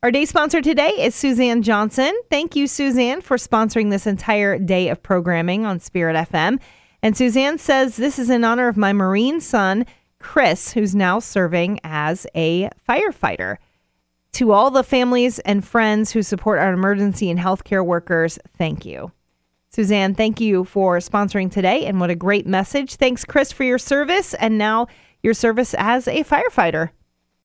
Our day sponsor today is Suzanne Johnson. Thank you, Suzanne, for sponsoring this entire day of programming on Spirit FM. And Suzanne says this is in honor of my Marine son, Chris, who's now serving as a firefighter. To all the families and friends who support our emergency and healthcare workers, thank you. Suzanne, thank you for sponsoring today, and what a great message. Thanks, Chris, for your service, and now your service as a firefighter.